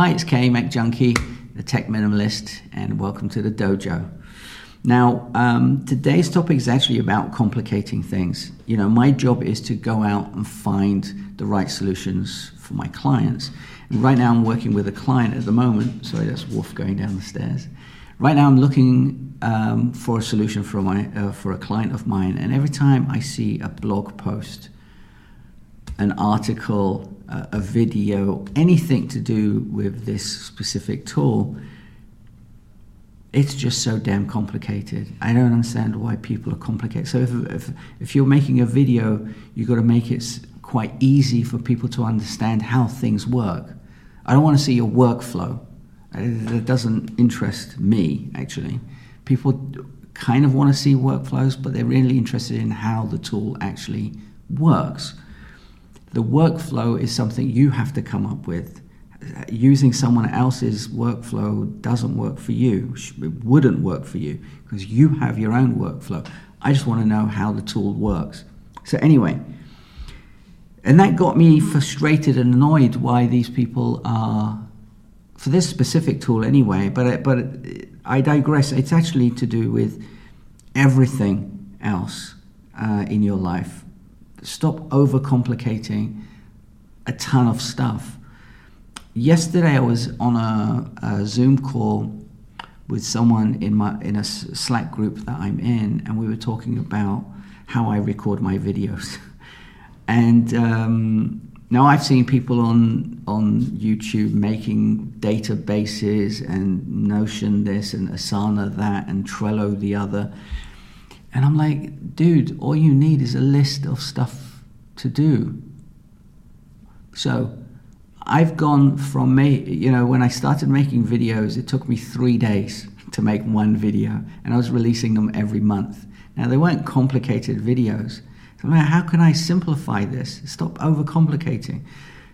Hi, it's Kay MacJunkie, the tech minimalist, and welcome to the dojo. Now, um, today's topic is actually about complicating things. You know, my job is to go out and find the right solutions for my clients. And right now, I'm working with a client at the moment. Sorry, that's Wolf going down the stairs. Right now, I'm looking um, for a solution for my uh, for a client of mine, and every time I see a blog post, an article, a video, anything to do with this specific tool, it's just so damn complicated. I don't understand why people are complicated. So if, if, if you're making a video, you've got to make it quite easy for people to understand how things work. I don't want to see your workflow. Uh, that doesn't interest me, actually. People kind of want to see workflows, but they're really interested in how the tool actually works. The workflow is something you have to come up with. Using someone else's workflow doesn't work for you. It wouldn't work for you because you have your own workflow. I just want to know how the tool works. So, anyway, and that got me frustrated and annoyed why these people are, for this specific tool anyway, but, but I digress. It's actually to do with everything else uh, in your life stop overcomplicating a ton of stuff. Yesterday, I was on a, a Zoom call with someone in my in a Slack group that I'm in, and we were talking about how I record my videos. and um, now I've seen people on on YouTube making databases and Notion this and Asana that and Trello the other. And I'm like, dude, all you need is a list of stuff to do. So I've gone from me, you know, when I started making videos, it took me three days to make one video, and I was releasing them every month. Now, they weren't complicated videos. So I'm like, how can I simplify this? Stop overcomplicating.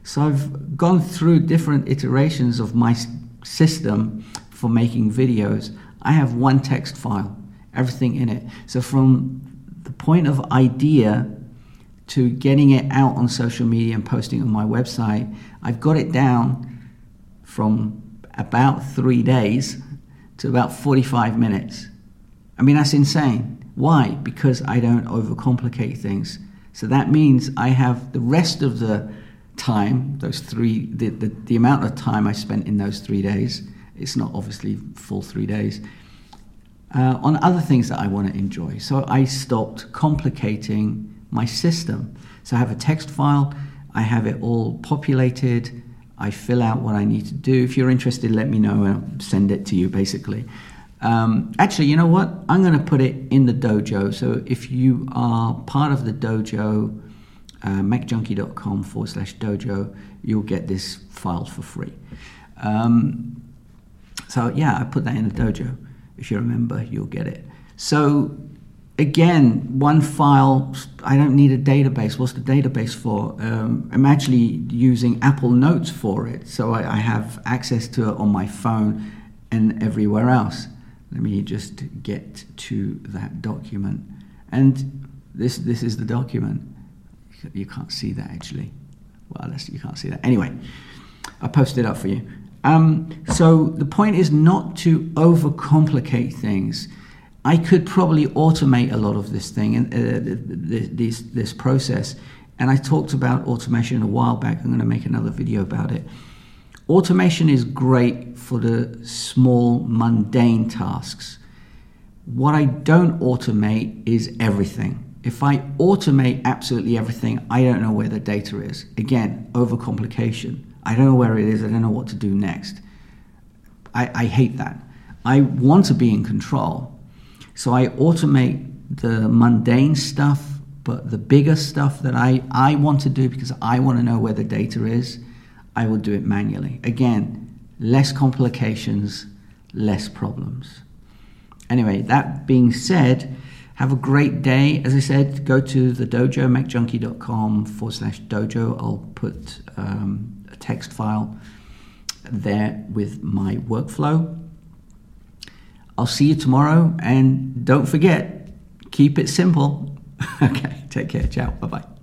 So I've gone through different iterations of my system for making videos. I have one text file everything in it. So from the point of idea to getting it out on social media and posting on my website, I've got it down from about three days to about 45 minutes. I mean, that's insane. Why? Because I don't overcomplicate things. So that means I have the rest of the time, those three, the, the, the amount of time I spent in those three days, it's not obviously full three days, uh, on other things that I want to enjoy. So I stopped complicating my system. So I have a text file, I have it all populated, I fill out what I need to do. If you're interested, let me know and I'll send it to you basically. Um, actually, you know what? I'm going to put it in the dojo. So if you are part of the dojo, uh, macjunkie.com forward slash dojo, you'll get this file for free. Um, so yeah, I put that in the dojo. If you remember, you'll get it. So again, one file, I don't need a database. What's the database for? Um, I'm actually using Apple Notes for it. So I, I, have access to it on my phone and everywhere else. Let me just get to that document. And this, this is the document. You can't see that actually. Well, you can't see that. Anyway, I posted it up for you. Um, so the point is not to overcomplicate things. I could probably automate a lot of this thing and uh, this, this process. And I talked about automation a while back. I'm going to make another video about it. Automation is great for the small, mundane tasks. What I don't automate is everything. If I automate absolutely everything, I don't know where the data is. Again, overcomplication. I don't know where it is. I don't know what to do next. I, I hate that. I want to be in control. So I automate the mundane stuff, but the bigger stuff that I, I want to do because I want to know where the data is, I will do it manually. Again, less complications, less problems. Anyway, that being said, have a great day. As I said, go to the dojo, forward slash dojo. I'll put um, text file there with my workflow. I'll see you tomorrow and don't forget, keep it simple. okay, take care. Ciao. Bye bye.